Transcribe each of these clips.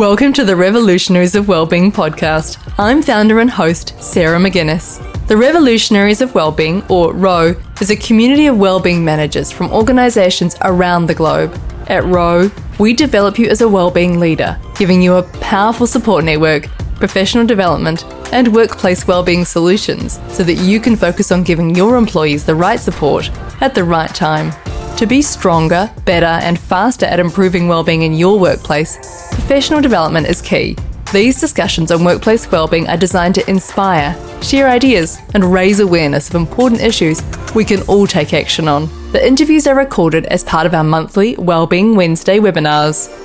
Welcome to the Revolutionaries of Wellbeing podcast. I'm founder and host Sarah McGuinness. The Revolutionaries of Wellbeing, or ROW, is a community of wellbeing managers from organisations around the globe. At ROW, we develop you as a wellbeing leader, giving you a powerful support network, professional development, and workplace wellbeing solutions so that you can focus on giving your employees the right support at the right time. To be stronger, better, and faster at improving wellbeing in your workplace, professional development is key. These discussions on workplace wellbeing are designed to inspire, share ideas, and raise awareness of important issues we can all take action on. The interviews are recorded as part of our monthly Wellbeing Wednesday webinars.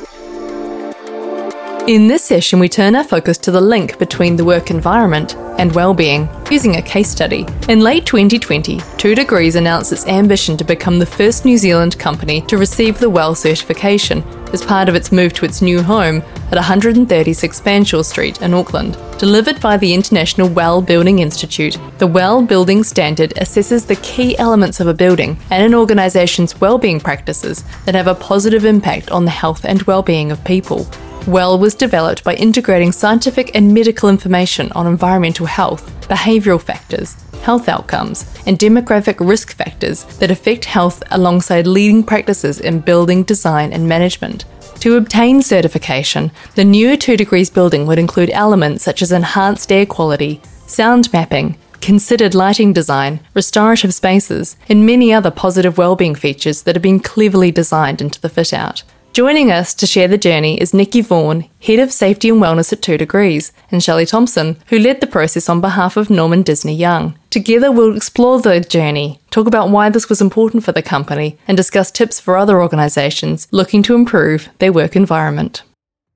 In this session, we turn our focus to the link between the work environment and well-being using a case study. In late 2020, 2 Degrees announced its ambition to become the first New Zealand company to receive the WELL certification as part of its move to its new home at 136 Fanshawe Street in Auckland. Delivered by the International WELL Building Institute, the WELL Building Standard assesses the key elements of a building and an organisation's well-being practices that have a positive impact on the health and well-being of people. WELL was developed by integrating scientific and medical information on environmental health, behavioural factors, health outcomes, and demographic risk factors that affect health alongside leading practices in building design and management. To obtain certification, the newer 2 Degrees building would include elements such as enhanced air quality, sound mapping, considered lighting design, restorative spaces, and many other positive wellbeing features that have been cleverly designed into the fit out. Joining us to share the journey is Nikki Vaughan, Head of Safety and Wellness at 2 Degrees, and Shelley Thompson, who led the process on behalf of Norman Disney Young. Together, we'll explore the journey, talk about why this was important for the company, and discuss tips for other organisations looking to improve their work environment.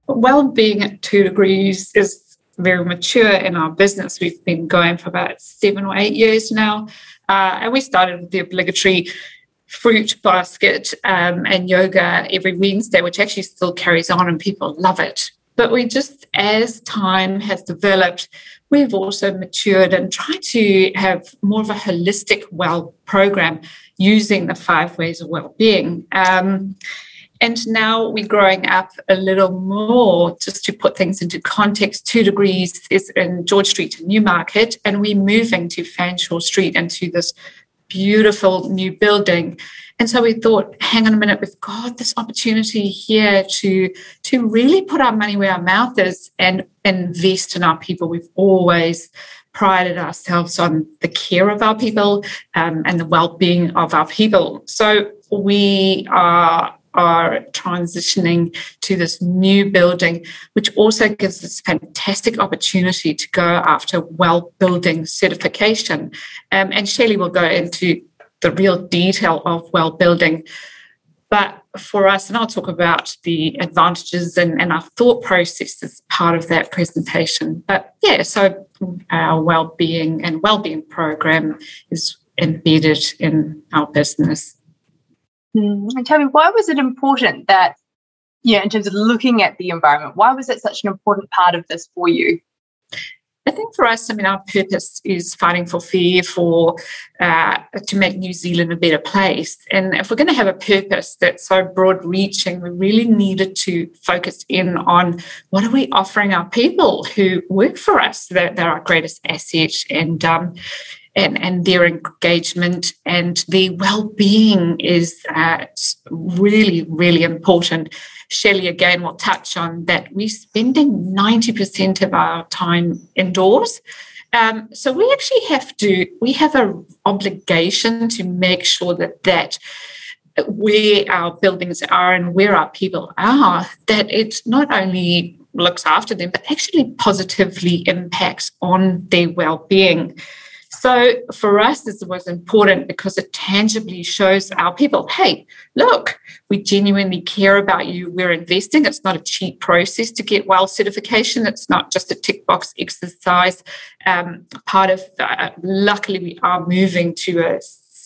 Well-being at 2 Degrees is very mature in our business. We've been going for about seven or eight years now. Uh, and we started with the obligatory fruit basket um, and yoga every Wednesday, which actually still carries on and people love it. But we just, as time has developed, we've also matured and tried to have more of a holistic well program using the five ways of well-being. Um, and now we're growing up a little more, just to put things into context. 2 Degrees is in George Street Newmarket, and we're moving to Fanshawe Street into this beautiful new building. And so we thought, hang on a minute, we've got this opportunity here to, to really put our money where our mouth is and invest in our people. We've always prided ourselves on the care of our people um, and the well-being of our people. So we are are transitioning to this new building, which also gives us a fantastic opportunity to go after well building certification. Um, and Shelley will go into the real detail of well building. But for us, and I'll talk about the advantages and, and our thought process as part of that presentation. But yeah, so our well-being and well-being program is embedded in our business. Mm. And tell me, why was it important that, yeah, in terms of looking at the environment, why was it such an important part of this for you? I think for us, I mean, our purpose is fighting for fair for uh, to make New Zealand a better place. And if we're going to have a purpose that's so broad-reaching, we really needed to focus in on what are we offering our people who work for us. That they're our greatest asset, and um, and, and their engagement and their well-being is uh, really, really important. Shelley again will touch on that we're spending 90% of our time indoors. Um, so we actually have to, we have an obligation to make sure that that where our buildings are and where our people are, that it not only looks after them, but actually positively impacts on their well-being. So for us, this was important because it tangibly shows our people, hey, look, we genuinely care about you. We're investing. It's not a cheap process to get well certification. It's not just a tick box exercise. Um, part of, uh, luckily, we are moving to a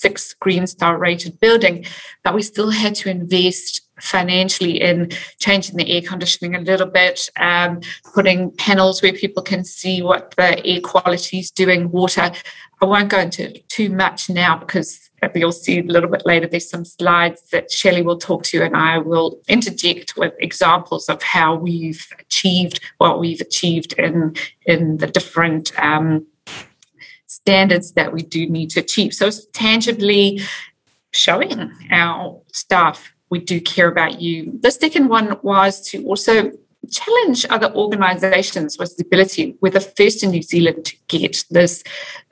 six green star rated building, but we still had to invest financially in changing the air conditioning a little bit, um, putting panels where people can see what the air quality is doing, water I won't go into too much now because you'll see a little bit later. There's some slides that Shelley will talk to, and I will interject with examples of how we've achieved what we've achieved in in the different um, standards that we do need to achieve. So it's tangibly showing our staff we do care about you. The second one was to also challenge other organizations with the ability we're the first in new zealand to get this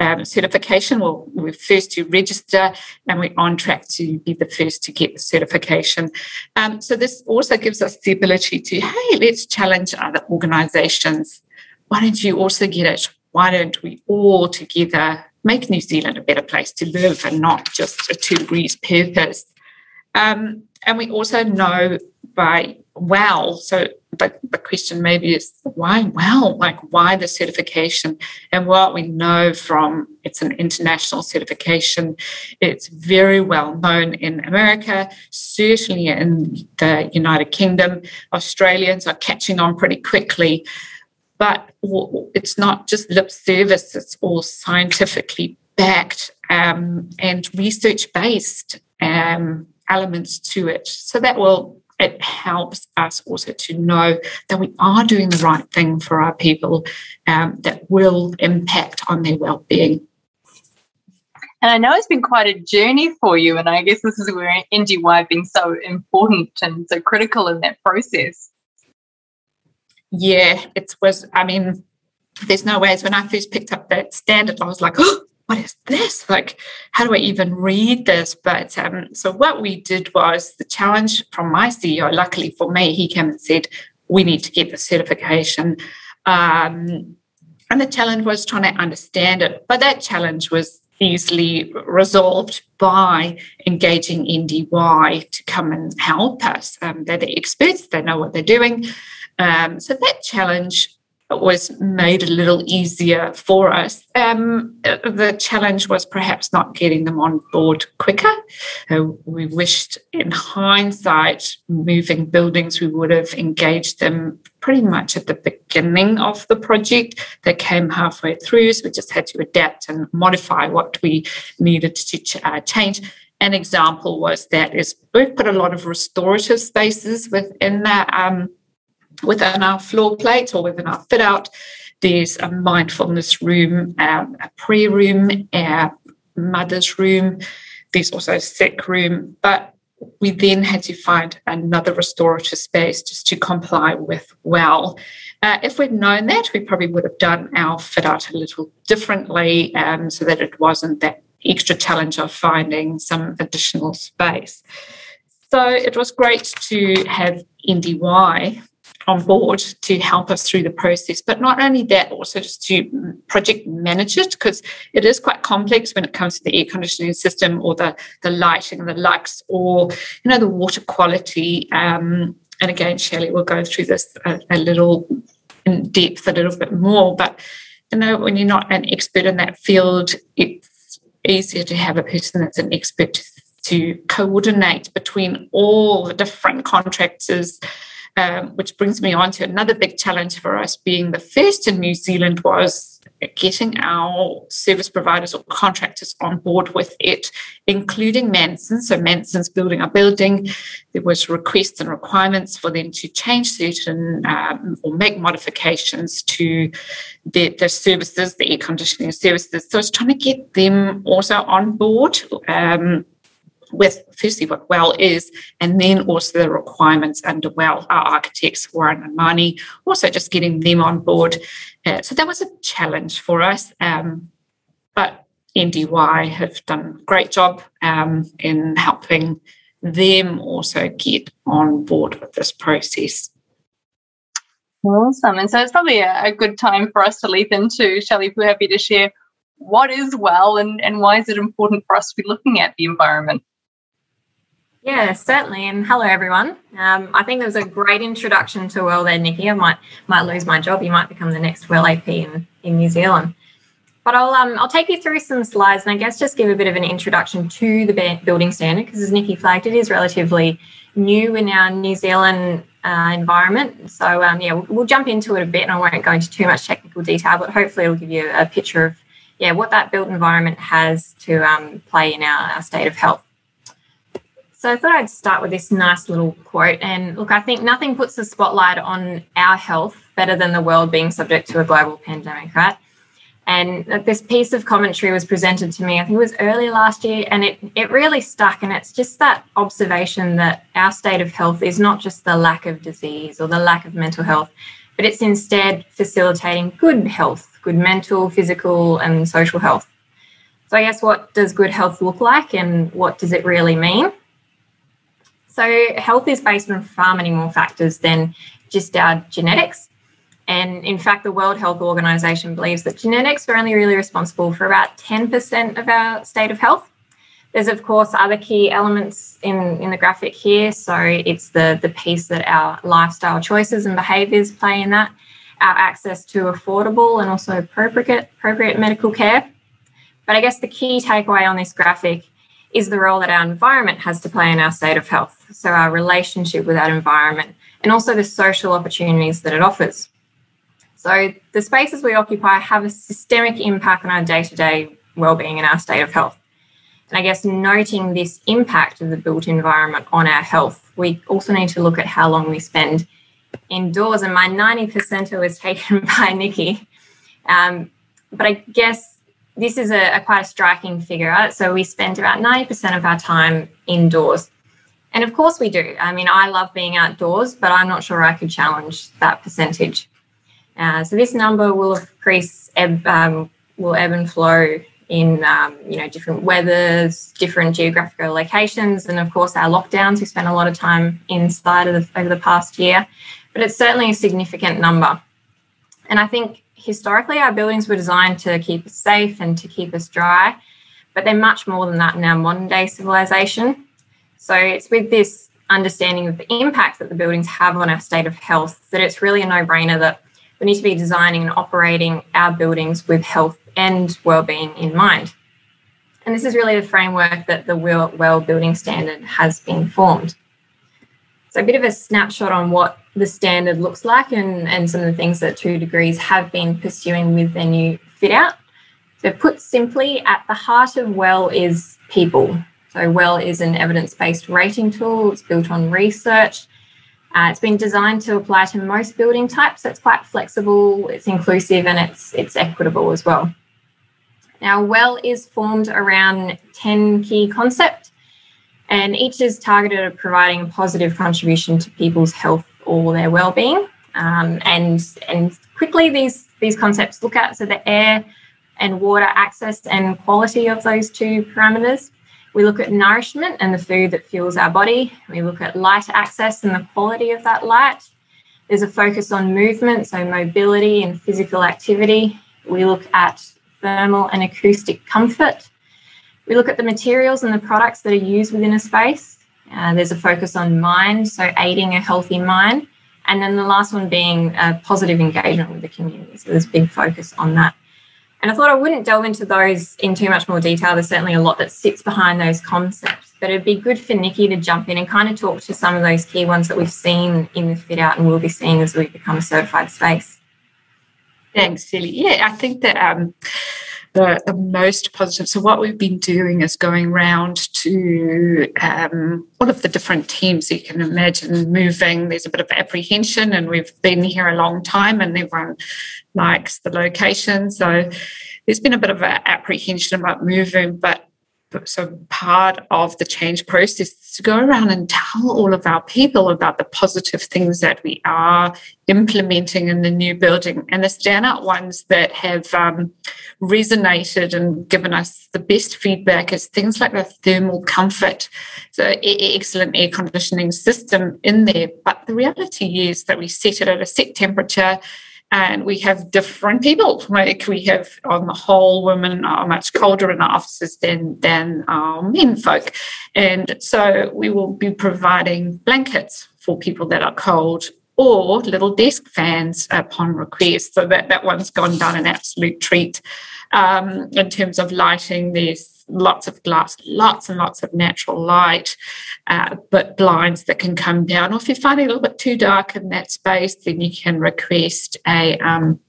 um, certification. Well we're first to register and we're on track to be the first to get the certification. Um, so this also gives us the ability to hey let's challenge other organizations. Why don't you also get it why don't we all together make new zealand a better place to live and not just a two degrees purpose um, and we also know by WELL, so the, the question maybe is why WELL? Like, why the certification? And what we know from it's an international certification, it's very well known in America, certainly in the United Kingdom. Australians are catching on pretty quickly. But it's not just lip service, it's all scientifically backed um, and research based. Um, elements to it. So that will it helps us also to know that we are doing the right thing for our people um, that will impact on their well-being. And I know it's been quite a journey for you, and I guess this is where NDY been so important and so critical in that process. Yeah, it was. I mean, there's no ways. When I first picked up that standard, I was like, oh, what is this? Like, how do I even read this? But um, so what we did was the challenge from my CEO, luckily for me, he came and said, we need to get the certification. Um, and the challenge was trying to understand it. But that challenge was easily resolved by engaging NDY to come and help us. Um, they're the experts, they know what they're doing. Um, so that challenge was made a little easier for us. Um, the challenge was perhaps not getting them on board quicker. Uh, we wished, in hindsight, moving buildings, we would have engaged them pretty much at the beginning of the project. They came halfway through, so we just had to adapt and modify what we needed to uh, change. An example was that is we've put a lot of restorative spaces within that. Um, within our floor plate or within our fit out. There's a mindfulness room, um, a prayer room, a mother's room. There's also a sick room. But we then had to find another restorative space just to comply with well. Uh, if we'd known that, we probably would have done our fit out a little differently um, so that it wasn't that extra challenge of finding some additional space. So it was great to have NDY on board to help us through the process. But not only that, also just to project manage it because it is quite complex when it comes to the air conditioning system or the, the lighting, the lights, or you know the water quality. Um, and again, Shelley will go through this a, a little in depth, a little bit more. But you know, when you're not an expert in that field, it's easier to have a person that's an expert to coordinate between all the different contractors um, which brings me on to another big challenge for us being the first in New Zealand was getting our service providers or contractors on board with it, including Manson. So Manson's building a building. There was requests and requirements for them to change certain um, or make modifications to the, the services, the air conditioning services. So it's trying to get them also on board. Um, with firstly what well is, and then also the requirements under well. Our architects, Warren and Mahoney, also just getting them on board. Uh, so that was a challenge for us. Um, but NDY have done a great job um, in helping them also get on board with this process. Awesome. And so it's probably a, a good time for us to leap into, Shelley, if we're happy to share what is well and, and why is it important for us to be looking at the environment? Yeah, certainly. And hello, everyone. Um, I think there was a great introduction to Well there, Nikki. I might might lose my job. You might become the next Well AP in, in New Zealand. But I'll um, I'll take you through some slides and I guess just give a bit of an introduction to the building standard because as Nikki flagged, it is relatively new in our New Zealand uh, environment. So um, yeah, we'll, we'll, jump into it a bit and I won't go into too much technical detail, but hopefully it'll give you a picture of yeah, what that built environment has to um, play in our, our state of health. So I thought I'd start with this nice little quote. And look, I think nothing puts the spotlight on our health better than the world being subject to a global pandemic, right? And this piece of commentary was presented to me, I think it was early last year, and it, it really stuck. And it's just that observation that our state of health is not just the lack of disease or the lack of mental health, but it's instead facilitating good health, good mental, physical, and social health. So, I guess what does good health look like and what does it really mean? So, health is based on far many more factors than just our genetics. And in fact, the World Health Organization believes that genetics are only really responsible for about 10% of our state of health. There's, of course, other key elements in, in the graphic here. So it's the, the piece that our lifestyle choices and behaviors play in that, our access to affordable and also appropriate, appropriate medical care. But I guess the key takeaway on this graphic is the role that our environment has to play in our state of health. So our relationship with that environment and also the social opportunities that it offers. So the spaces we occupy have a systemic impact on our day-to-day well-being and our state of health. And I guess noting this impact of the built environment on our health, we also need to look at how long we spend indoors. And my 90% was taken by Nikki. Um, but I guess this is a, a, quite a striking figure. So we spend about 90% of our time indoors. And of course we do. I mean, I love being outdoors, but I'm not sure I could challenge that percentage. Uh, so this number will increase, ebb, um, will ebb and flow in um, you know different weathers, different geographical locations, and of course our lockdowns. We spent a lot of time inside of the, over the past year, but it's certainly a significant number. And I think historically our buildings were designed to keep us safe and to keep us dry, but they're much more than that in our modern day civilization. So it's with this understanding of the impact that the buildings have on our state of health that it's really a no brainer that we need to be designing and operating our buildings with health and well-being in mind. And this is really the framework that the WELL Building Standard has been formed. So a bit of a snapshot on what the standard looks like and, and some of the things that Two Degrees have been pursuing with their new fit out. So put simply, at the heart of WELL is people. So WELL is an evidence-based rating tool. It's built on research. Uh, it's been designed to apply to most building types. So it's quite flexible, it's inclusive, and it's it's equitable as well. Now, WELL is formed around 10 key concepts, and each is targeted at providing a positive contribution to people's health or their well-being. Um, and and quickly, these these concepts look at so the air and water access and quality of those two parameters. We look at nourishment and the food that fuels our body. We look at light access and the quality of that light. There's a focus on movement, so mobility and physical activity. We look at thermal and acoustic comfort. We look at the materials and the products that are used within a space. Uh, there's a focus on mind, so aiding a healthy mind. And then the last one being a positive engagement with the community. So there's big focus on that. And I thought I wouldn't delve into those in too much more detail. There's certainly a lot that sits behind those concepts, but it'd be good for Nikki to jump in and kind of talk to some of those key ones that we've seen in the fit out and will be seeing as we become a certified space. Thanks, Shelley. Yeah, I think that um, the, the most positive. So, what we've been doing is going around to um, all of the different teams you can imagine moving. There's a bit of apprehension, and we've been here a long time, and everyone likes the location. So, there's been a bit of apprehension about moving, but so part of the change process to go around and tell all of our people about the positive things that we are implementing in the new building. And the standout ones that have um, resonated and given us the best feedback is things like the thermal comfort. So excellent air conditioning system in there. But the reality is that we set it at a set temperature and we have different people. Like we have, on the whole, women are much colder in our offices than than our men folk, and so we will be providing blankets for people that are cold or little desk fans upon request. So that that one's gone down an absolute treat. Um, in terms of lighting, there's lots of glass, lots and lots of natural light, uh, but blinds that can come down. Or if you find it a little bit too dark in that space, then you can request a um,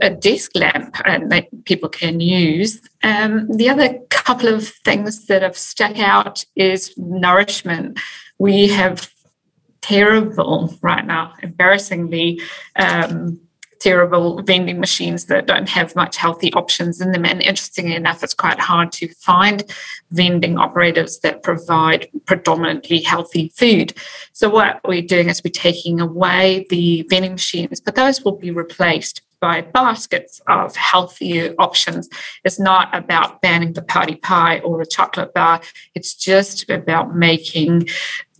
a desk lamp that people can use. Um, the other couple of things that have stuck out is nourishment. We have terrible right now, embarrassingly um, terrible vending machines that don't have much healthy options in them. And interestingly enough, it's quite hard to find vending operators that provide predominantly healthy food. So, what we're doing is we're taking away the vending machines, but those will be replaced by baskets of healthier options. It's not about banning the party pie or a chocolate bar, it's just about making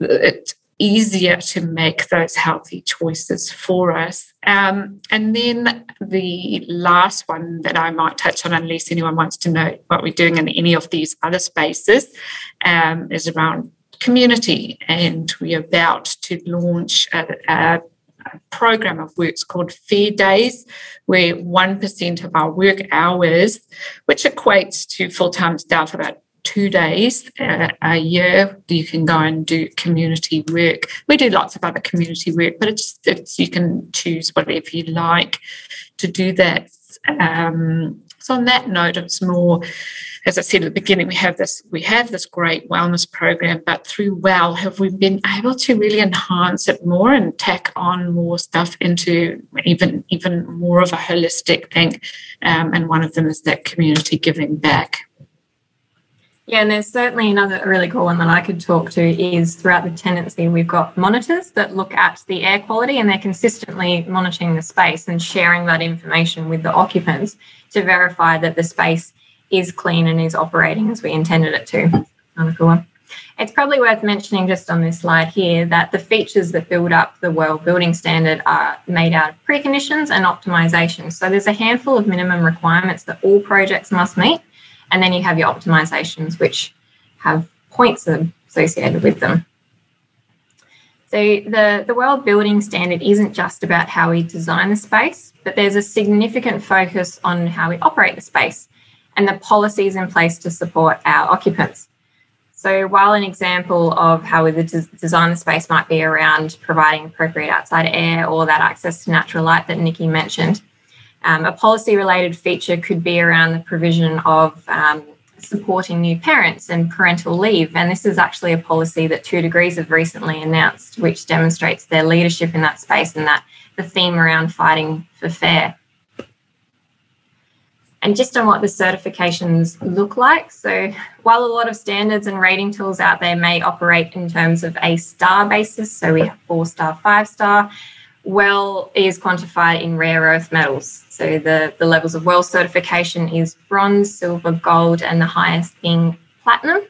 it easier to make those healthy choices for us. Um, and then the last one that I might touch on, unless anyone wants to know what we're doing in any of these other spaces, um, is around community. And we're about to launch a, a program of works called Fair Days, where 1% of our work hours, which equates to full time staff about two days uh, a year you can go and do community work. We do lots of other community work but it's, it's you can choose whatever you like to do that. Um, so on that note it's more as i said at the beginning we have this we have this great wellness program but through well have we been able to really enhance it more and tack on more stuff into even even more of a holistic thing. Um, and one of them is that community giving back yeah, and there's certainly another really cool one that I could talk to is throughout the tenancy, we've got monitors that look at the air quality and they're consistently monitoring the space and sharing that information with the occupants to verify that the space is clean and is operating as we intended it to. Another cool one. It's probably worth mentioning just on this slide here that the features that build up the WELL building standard are made out of preconditions and optimizations. So there's a handful of minimum requirements that all projects must meet and then you have your optimizations, which have points associated with them. So the, the WELL building standard isn't just about how we design the space, but there's a significant focus on how we operate the space and the policies in place to support our occupants. So while an example of how we design the space might be around providing appropriate outside air or that access to natural light that Nikki mentioned, um, a policy related feature could be around the provision of um, supporting new parents and parental leave. And this is actually a policy that Two Degrees have recently announced, which demonstrates their leadership in that space and that the theme around fighting for fair. And just on what the certifications look like. So, while a lot of standards and rating tools out there may operate in terms of a star basis, so we have four star, five star, well is quantified in rare earth metals. So the, the levels of WELL certification is bronze, silver, gold, and the highest being platinum.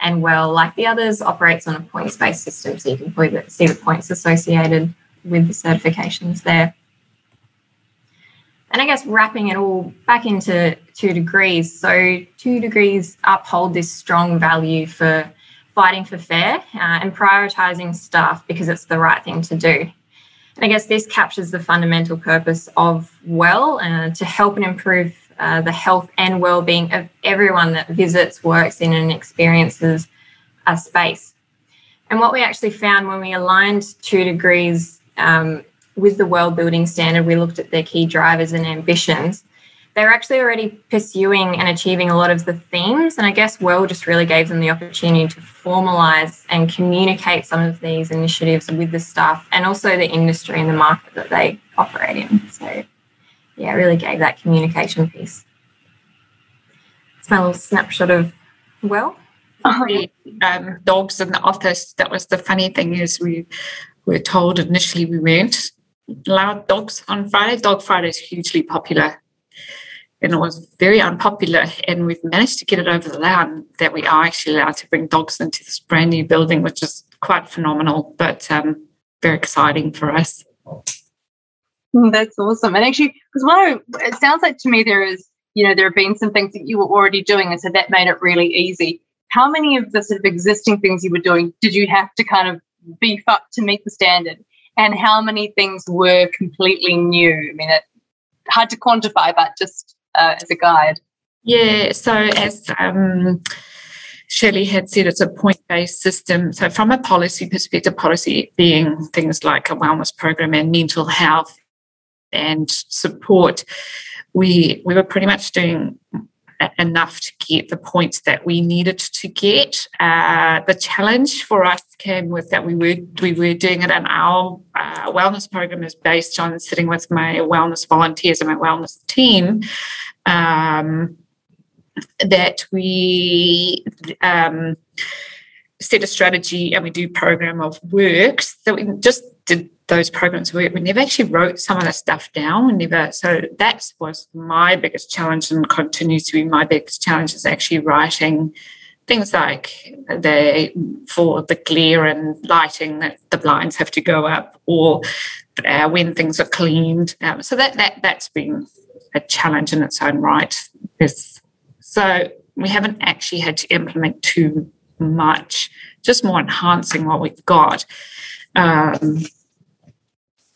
And WELL, like the others, operates on a points based system. So you can see the points associated with the certifications there. And I guess wrapping it all back into two degrees. So, two degrees uphold this strong value for fighting for fair uh, and prioritizing staff because it's the right thing to do. I guess this captures the fundamental purpose of WELL uh, to help and improve uh, the health and well-being of everyone that visits, works in, and experiences a space. And what we actually found when we aligned two degrees um, with the WELL building standard, we looked at their key drivers and ambitions they're actually already pursuing and achieving a lot of the themes. And I guess WELL just really gave them the opportunity to formalize and communicate some of these initiatives with the staff and also the industry and the market that they operate in. So, yeah, really gave that communication piece. It's my little snapshot of WELL. um, dogs in the office. That was the funny thing is we were told initially we weren't allowed dogs on Friday. Dog Friday is hugely popular and it was very unpopular. And we've managed to get it over the line that we are actually allowed to bring dogs into this brand new building, which is quite phenomenal, but um, very exciting for us. Mm, that's awesome. And actually, because what it sounds like to me, there is, you know, there have been some things that you were already doing, and so that made it really easy. How many of the sort of existing things you were doing did you have to kind of beef up to meet the standard? And how many things were completely new? I mean, it hard to quantify, but just uh, as a guide? Yeah, so as um, Shelley had said, it's a point based system. So, from a policy perspective, policy being things like a wellness program and mental health, and support, we we were pretty much doing enough to get the points that we needed to get. Uh, the challenge for us came with that we were we were doing it, and our uh, wellness program is based on sitting with my wellness volunteers and my wellness team. Um, that we um, set a strategy and we do program of works that we just did those programs we, we never actually wrote some of the stuff down we never so that was my biggest challenge and continues to be my biggest challenge is actually writing things like the for the glare and lighting that the blinds have to go up or uh, when things are cleaned um, so that that that's been a challenge in its own right so we haven't actually had to implement too much just more enhancing what we've got um,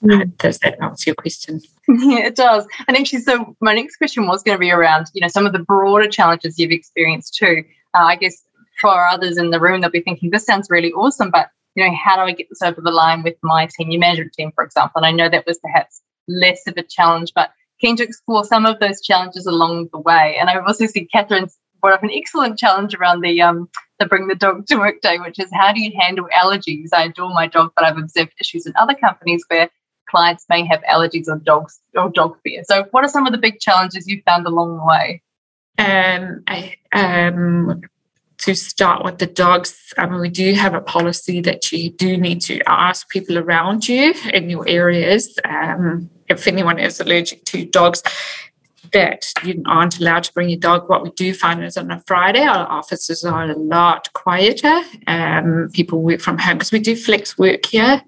Mm. Does that answer your question? Yeah, it does. And actually, so my next question was going to be around, you know, some of the broader challenges you've experienced too. Uh, I guess for others in the room, they'll be thinking, this sounds really awesome, but, you know, how do I get this over the line with my senior management team, for example? And I know that was perhaps less of a challenge, but keen to explore some of those challenges along the way. And I've also seen Catherine's brought up an excellent challenge around the um the bring the dog to work day, which is how do you handle allergies? I adore my dog, but I've observed issues in other companies where clients may have allergies or dogs or dog fear. So, what are some of the big challenges you found along the way? Um, I, um, to start with the dogs, I mean, we do have a policy that you do need to ask people around you in your areas um, if anyone is allergic to dogs that you aren't allowed to bring your dog. What we do find is on a Friday, our offices are a lot quieter. Um, people work from home because we do flex work here.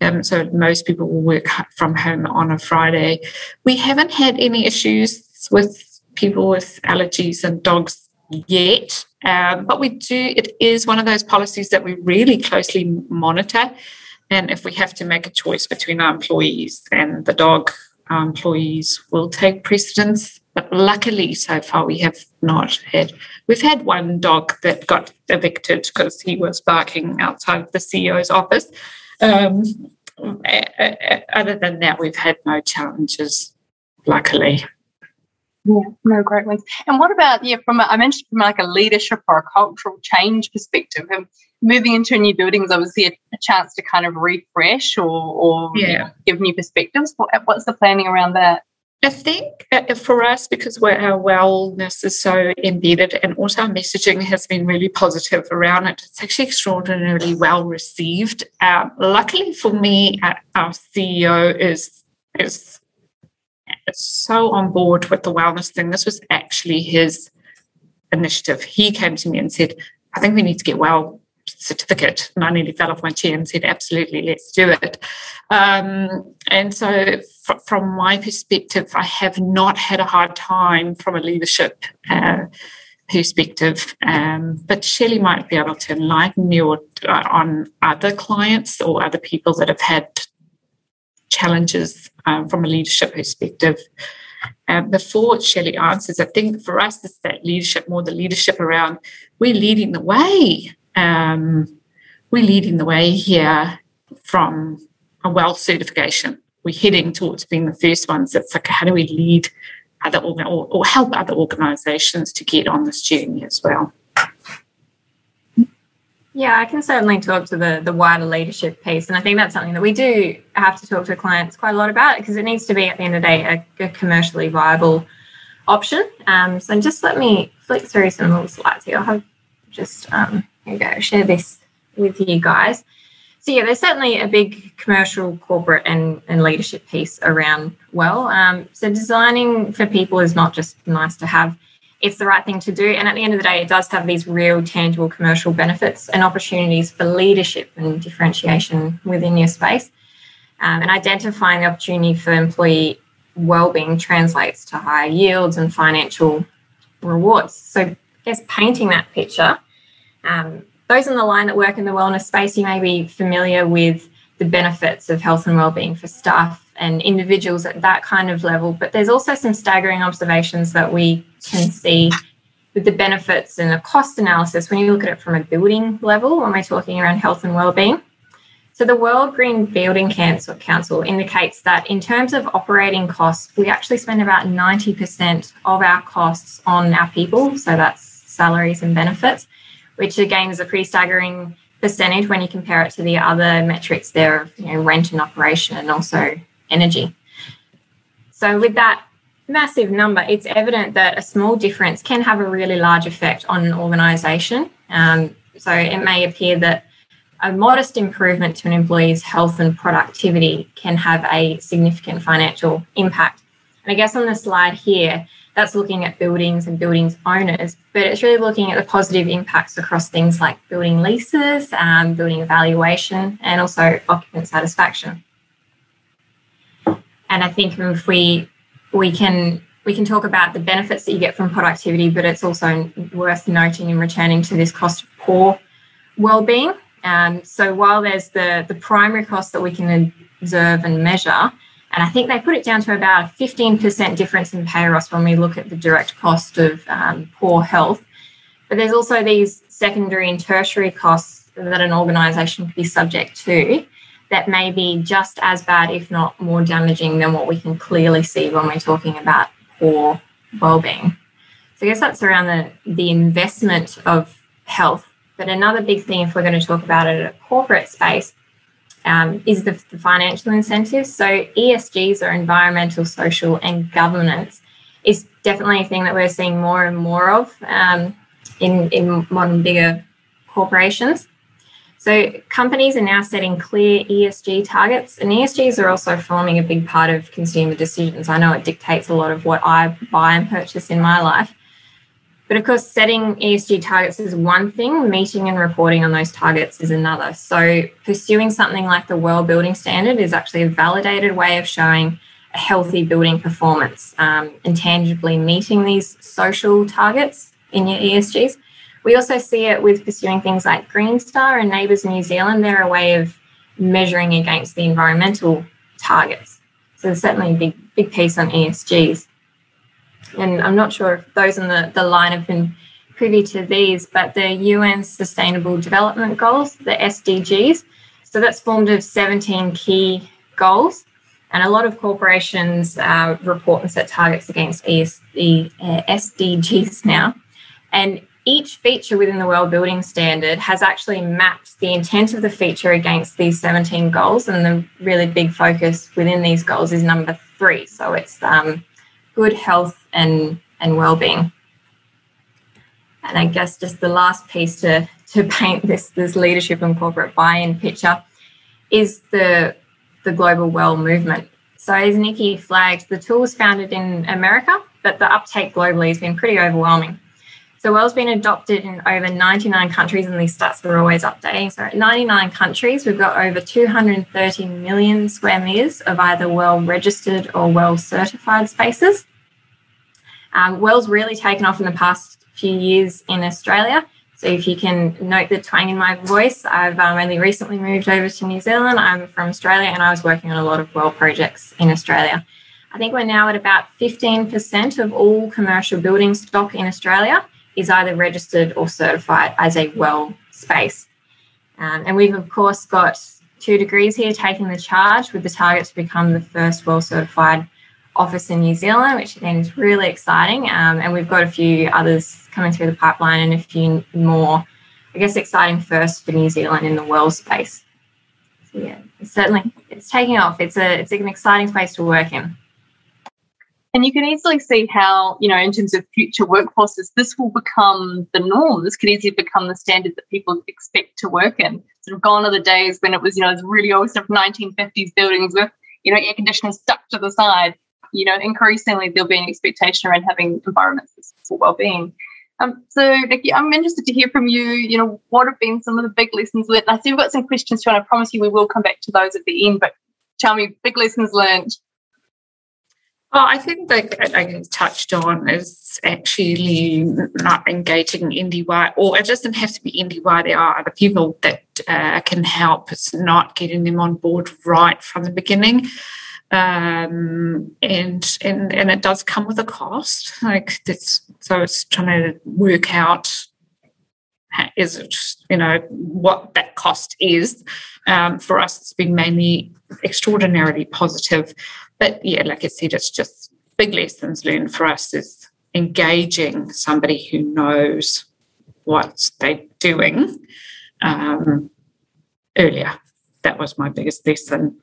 Um, so most people will work from home on a Friday. We haven't had any issues with people with allergies and dogs yet, um, but we do. It is one of those policies that we really closely monitor. And if we have to make a choice between our employees and the dog, our employees will take precedence. But luckily, so far, we have not had. We've had one dog that got evicted because he was barking outside the CEO's office. Um, other than that, we've had no challenges, luckily. Yeah, no great ones. And what about yeah? From a, I mentioned from like a leadership or a cultural change perspective, and moving into a new building is obviously a, a chance to kind of refresh or, or yeah. give new perspectives. What, what's the planning around that? I think uh, for us, because our wellness is so embedded and also our messaging has been really positive around it, it's actually extraordinarily well received. Um, luckily for me, uh, our CEO is, is so on board with the wellness thing. This was actually his initiative. He came to me and said, I think we need to get well certificate. And I nearly fell off my chair and said, absolutely, let's do it. Um, and so, from my perspective, I have not had a hard time from a leadership uh, perspective. Um, but Shelley might be able to enlighten me or, uh, on other clients or other people that have had challenges um, from a leadership perspective. Um, before Shelley answers, I think for us, it's that leadership, more the leadership around we're leading the way um, we're leading the way here from a well certification. We're heading towards being the first ones. It's like, how do we lead other or, or help other organisations to get on this journey as well? Yeah, I can certainly talk to the the wider leadership piece, and I think that's something that we do have to talk to clients quite a lot about because it needs to be at the end of the day a, a commercially viable option. Um, so just let me flick through some little slides here. I'll have just um, here you go, share this with you guys. So yeah, there's certainly a big commercial, corporate, and, and leadership piece around well. Um, so designing for people is not just nice to have; it's the right thing to do. And at the end of the day, it does have these real, tangible commercial benefits and opportunities for leadership and differentiation within your space. Um, and identifying the opportunity for employee well-being translates to higher yields and financial rewards. So, I guess painting that picture um, those on the line that work in the wellness space, you may be familiar with the benefits of health and wellbeing for staff and individuals at that kind of level. But there's also some staggering observations that we can see with the benefits and the cost analysis when you look at it from a building level when we're talking around health and wellbeing. So the World Green Building Council indicates that in terms of operating costs, we actually spend about 90% of our costs on our people. So that's salaries and benefits, which again is a pretty staggering percentage when you compare it to the other metrics there of you know, rent and operation and also energy. So with that massive number, it's evident that a small difference can have a really large effect on an organisation. Um, so it may appear that a modest improvement to an employee's health and productivity can have a significant financial impact. And I guess on the slide here, that's looking at buildings and buildings owners, but it's really looking at the positive impacts across things like building leases, um, building evaluation, and also occupant satisfaction. And I think if we we can we can talk about the benefits that you get from productivity, but it's also worth noting and returning to this cost of poor well-being um, so while there's the, the primary cost that we can observe and measure, and I think they put it down to about a 15% difference in payroll when we look at the direct cost of um, poor health. But there's also these secondary and tertiary costs that an organisation could be subject to that may be just as bad, if not more damaging, than what we can clearly see when we're talking about poor well-being. So I guess that's around the, the investment of health but another big thing, if we're going to talk about it at a corporate space, um, is the, the, financial incentives. So ESGs or environmental, social, and governance is definitely a thing that we're seeing more and more of um, in, in modern bigger corporations. So companies are now setting clear ESG targets, and ESGs are also forming a big part of consumer decisions. I know it dictates a lot of what I buy and purchase in my life. But of course, setting ESG targets is one thing, meeting and reporting on those targets is another. So, pursuing something like the WELL Building Standard is actually a validated way of showing a healthy building performance um, and tangibly meeting these social targets in your ESGs. We also see it with pursuing things like Green Star and NABERS New Zealand. They're a way of measuring against the environmental targets. So, certainly a big, big piece on ESGs and I'm not sure if those in the, the line have been privy to these, but the UN Sustainable Development Goals, the SDGs. So that's formed of 17 key goals. And a lot of corporations uh, report and set targets against uh, SDGs now. And each feature within the WELL Building Standard has actually mapped the intent of the feature against these 17 goals. And the really big focus within these goals is number three. So it's um, good health and and well-being. And I guess just the last piece to to paint this this leadership and corporate buy-in picture is the the global well movement. So as Nikki flagged, the tool was founded in America, but the uptake globally has been pretty overwhelming. So Well's been adopted in over 99 countries, and these stats are always updating. So, 99 countries, we've got over 230 million square meters of either well registered or well certified spaces. Um, Well's really taken off in the past few years in Australia. So, if you can note the twang in my voice, I've um, only recently moved over to New Zealand. I'm from Australia, and I was working on a lot of well projects in Australia. I think we're now at about 15% of all commercial building stock in Australia is either registered or certified as a well space. Um, and we've, of course, got two degrees here taking the charge with the target to become the first well certified office in New Zealand, which again is really exciting. Um, and we've got a few others coming through the pipeline and a few more, I guess, exciting first for New Zealand in the well space. So yeah, certainly it's taking off. It's a it's an exciting space to work in. And you can easily see how, you know, in terms of future workforces, this will become the norm. This could easily become the standard that people expect to work in. Sort of gone are the days when it was, you know, really old stuff, 1950s buildings with, you know, air conditioners stuck to the side. You know, increasingly there'll be an expectation around having environments for well-being. Um, so, Nikki, I'm interested to hear from you. You know, what have been some of the big lessons learned? I see we've got some questions too, and I promise you we will come back to those at the end. But tell me, big lessons learned well, I think that I touched on is actually not engaging NDY, or it doesn't have to be NDY. There are other people that uh, can help. It's not getting them on board right from the beginning, um, and and and it does come with a cost. Like so it's trying to work out is it, you know, what that cost is. Um, for us, it's been mainly extraordinarily positive. But yeah, like I said, it's just big lessons learned for us is engaging somebody who knows what they're doing um, earlier. That was my biggest lesson.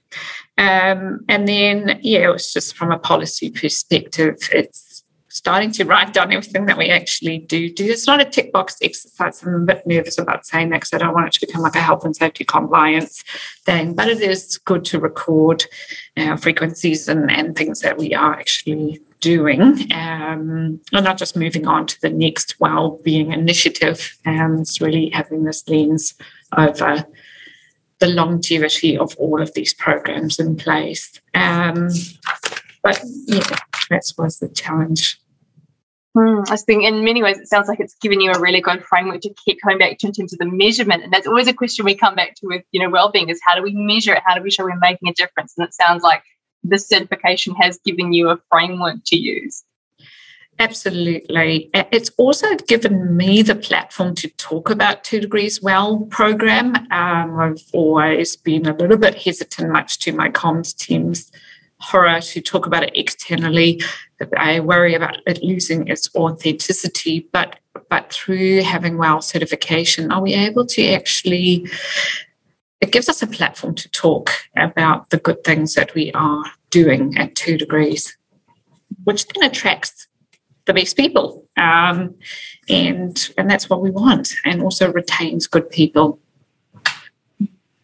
Um, and then, yeah, it was just from a policy perspective, it's starting to write down everything that we actually do do. It's not a tick box exercise. I'm a bit nervous about saying that because I don't want it to become like a health and safety compliance thing, but it is good to record uh, frequencies and, and things that we are actually doing um, and not just moving on to the next well-being initiative and it's really having this lens over the longevity of all of these programs in place um, but yeah that was the challenge Mm, I think in many ways it sounds like it's given you a really good framework to keep coming back to in terms of the measurement. And that's always a question we come back to with, you know, well-being is how do we measure it? How do we show we're making a difference? And it sounds like this certification has given you a framework to use. Absolutely. It's also given me the platform to talk about Two Degrees Well program. Um, I've always been a little bit hesitant, much to my comms team's horror, to talk about it externally. I worry about it losing its authenticity. But but through having WELL certification, are we able to actually it gives us a platform to talk about the good things that we are doing at two degrees, which then attracts the best people. Um, and and that's what we want, and also retains good people.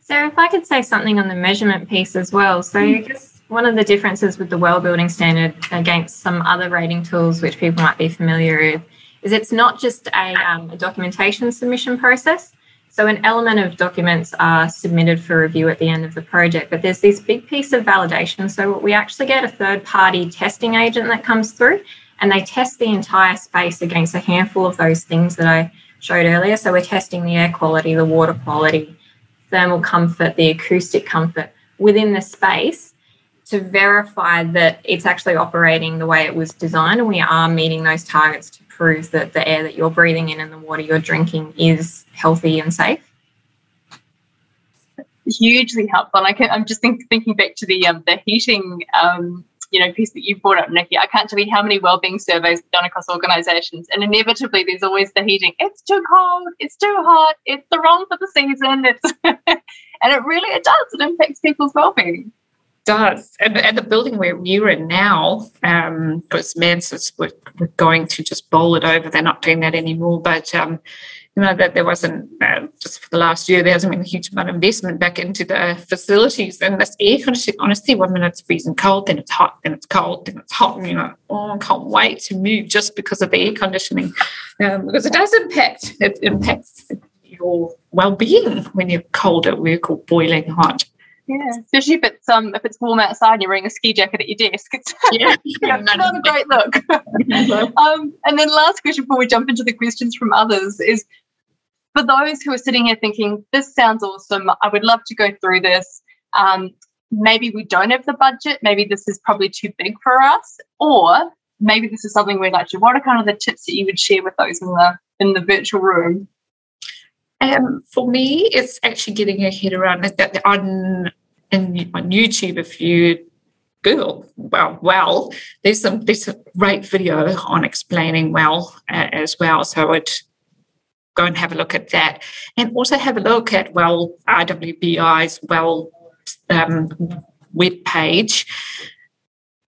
So if I could say something on the measurement piece as well. So I guess one of the differences with the WELL Building Standard against some other rating tools which people might be familiar with is it's not just a, um, a documentation submission process so, an element of documents are submitted for review at the end of the project, but there's this big piece of validation. So, we actually get a third party testing agent that comes through and they test the entire space against a handful of those things that I showed earlier. So, we're testing the air quality, the water quality, thermal comfort, the acoustic comfort within the space to verify that it's actually operating the way it was designed and we are meeting those targets to prove that the air that you're breathing in and the water you're drinking is healthy and safe? Hugely helpful. I I'm just think, thinking back to the um, the heating um, you know piece that you brought up, Nikki. I can't tell you how many wellbeing surveys done across organisations, and inevitably there's always the heating. It's too cold. It's too hot. It's the wrong for the season. It's and it really it does. It impacts people's wellbeing does. And, and the building where we're in now, um, because Manses were, were going to just bowl it over. They're not doing that anymore. But um, you know that there wasn't uh, just for the last year there hasn't been a huge amount of investment back into the facilities. And this air conditioning honestly one minute it's freezing cold then it's hot. Then it's cold. Then it's hot. And you know oh I can't wait to move just because of the air conditioning. Um, because it does impact it impacts your well-being when you're cold at work or boiling hot yeah, especially if it's um if it's warm outside and you're wearing a ski jacket at your desk. It's, yeah, it's not a great look. um, and then last question before we jump into the questions from others is for those who are sitting here thinking this sounds awesome, I would love to go through this. Um, maybe we don't have the budget. Maybe this is probably too big for us, or maybe this is something we'd like to. What are kind of the tips that you would share with those in the in the virtual room? Um, for me, it's actually getting your head around that on in, on YouTube, if you Google well, well, there's some there's a great video on explaining well uh, as well. So I would go and have a look at that, and also have a look at well IWBI's well um, web page.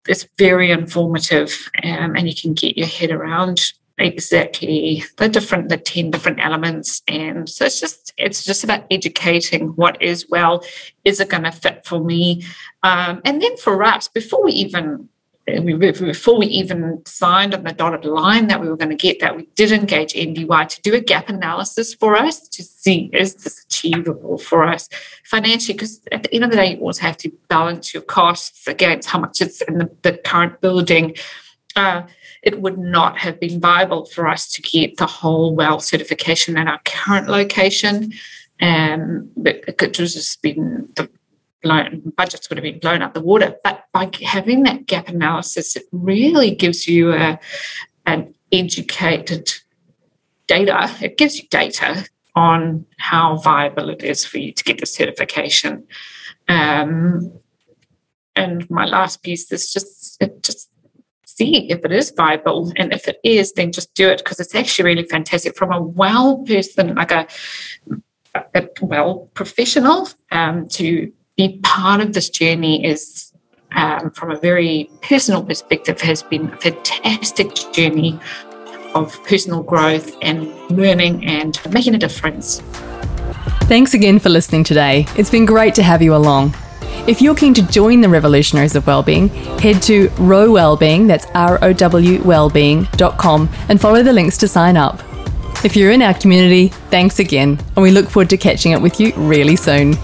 It's very informative, um, and you can get your head around exactly. The different the 10 different elements and so it's just it's just about educating what is well is it going to fit for me? Um, and then for us before we even before we even signed on the dotted line that we were going to get that we did engage NDY to do a gap analysis for us to see is this achievable for us financially? Because at the end of the day you always have to balance your costs against how much it's in the, the current building uh, it would not have been viable for us to get the whole WELL certification at our current location. Um, but it could just been the blown, budgets would have been blown out the water. But by having that gap analysis, it really gives you a, an educated data. It gives you data on how viable it is for you to get the certification. Um, and my last piece is just just see if it is viable, and if it is, then just do it because it's actually really fantastic from a well person, like a, a well professional, um, to be part of this journey is. Um, from a very personal perspective, has been a fantastic journey of personal growth and learning and making a difference. Thanks again for listening today. It's been great to have you along. If you're keen to join the revolutionaries of wellbeing, head to Row Wellbeing, that's R O W wellbeing.com, and follow the links to sign up. If you're in our community, thanks again, and we look forward to catching up with you really soon.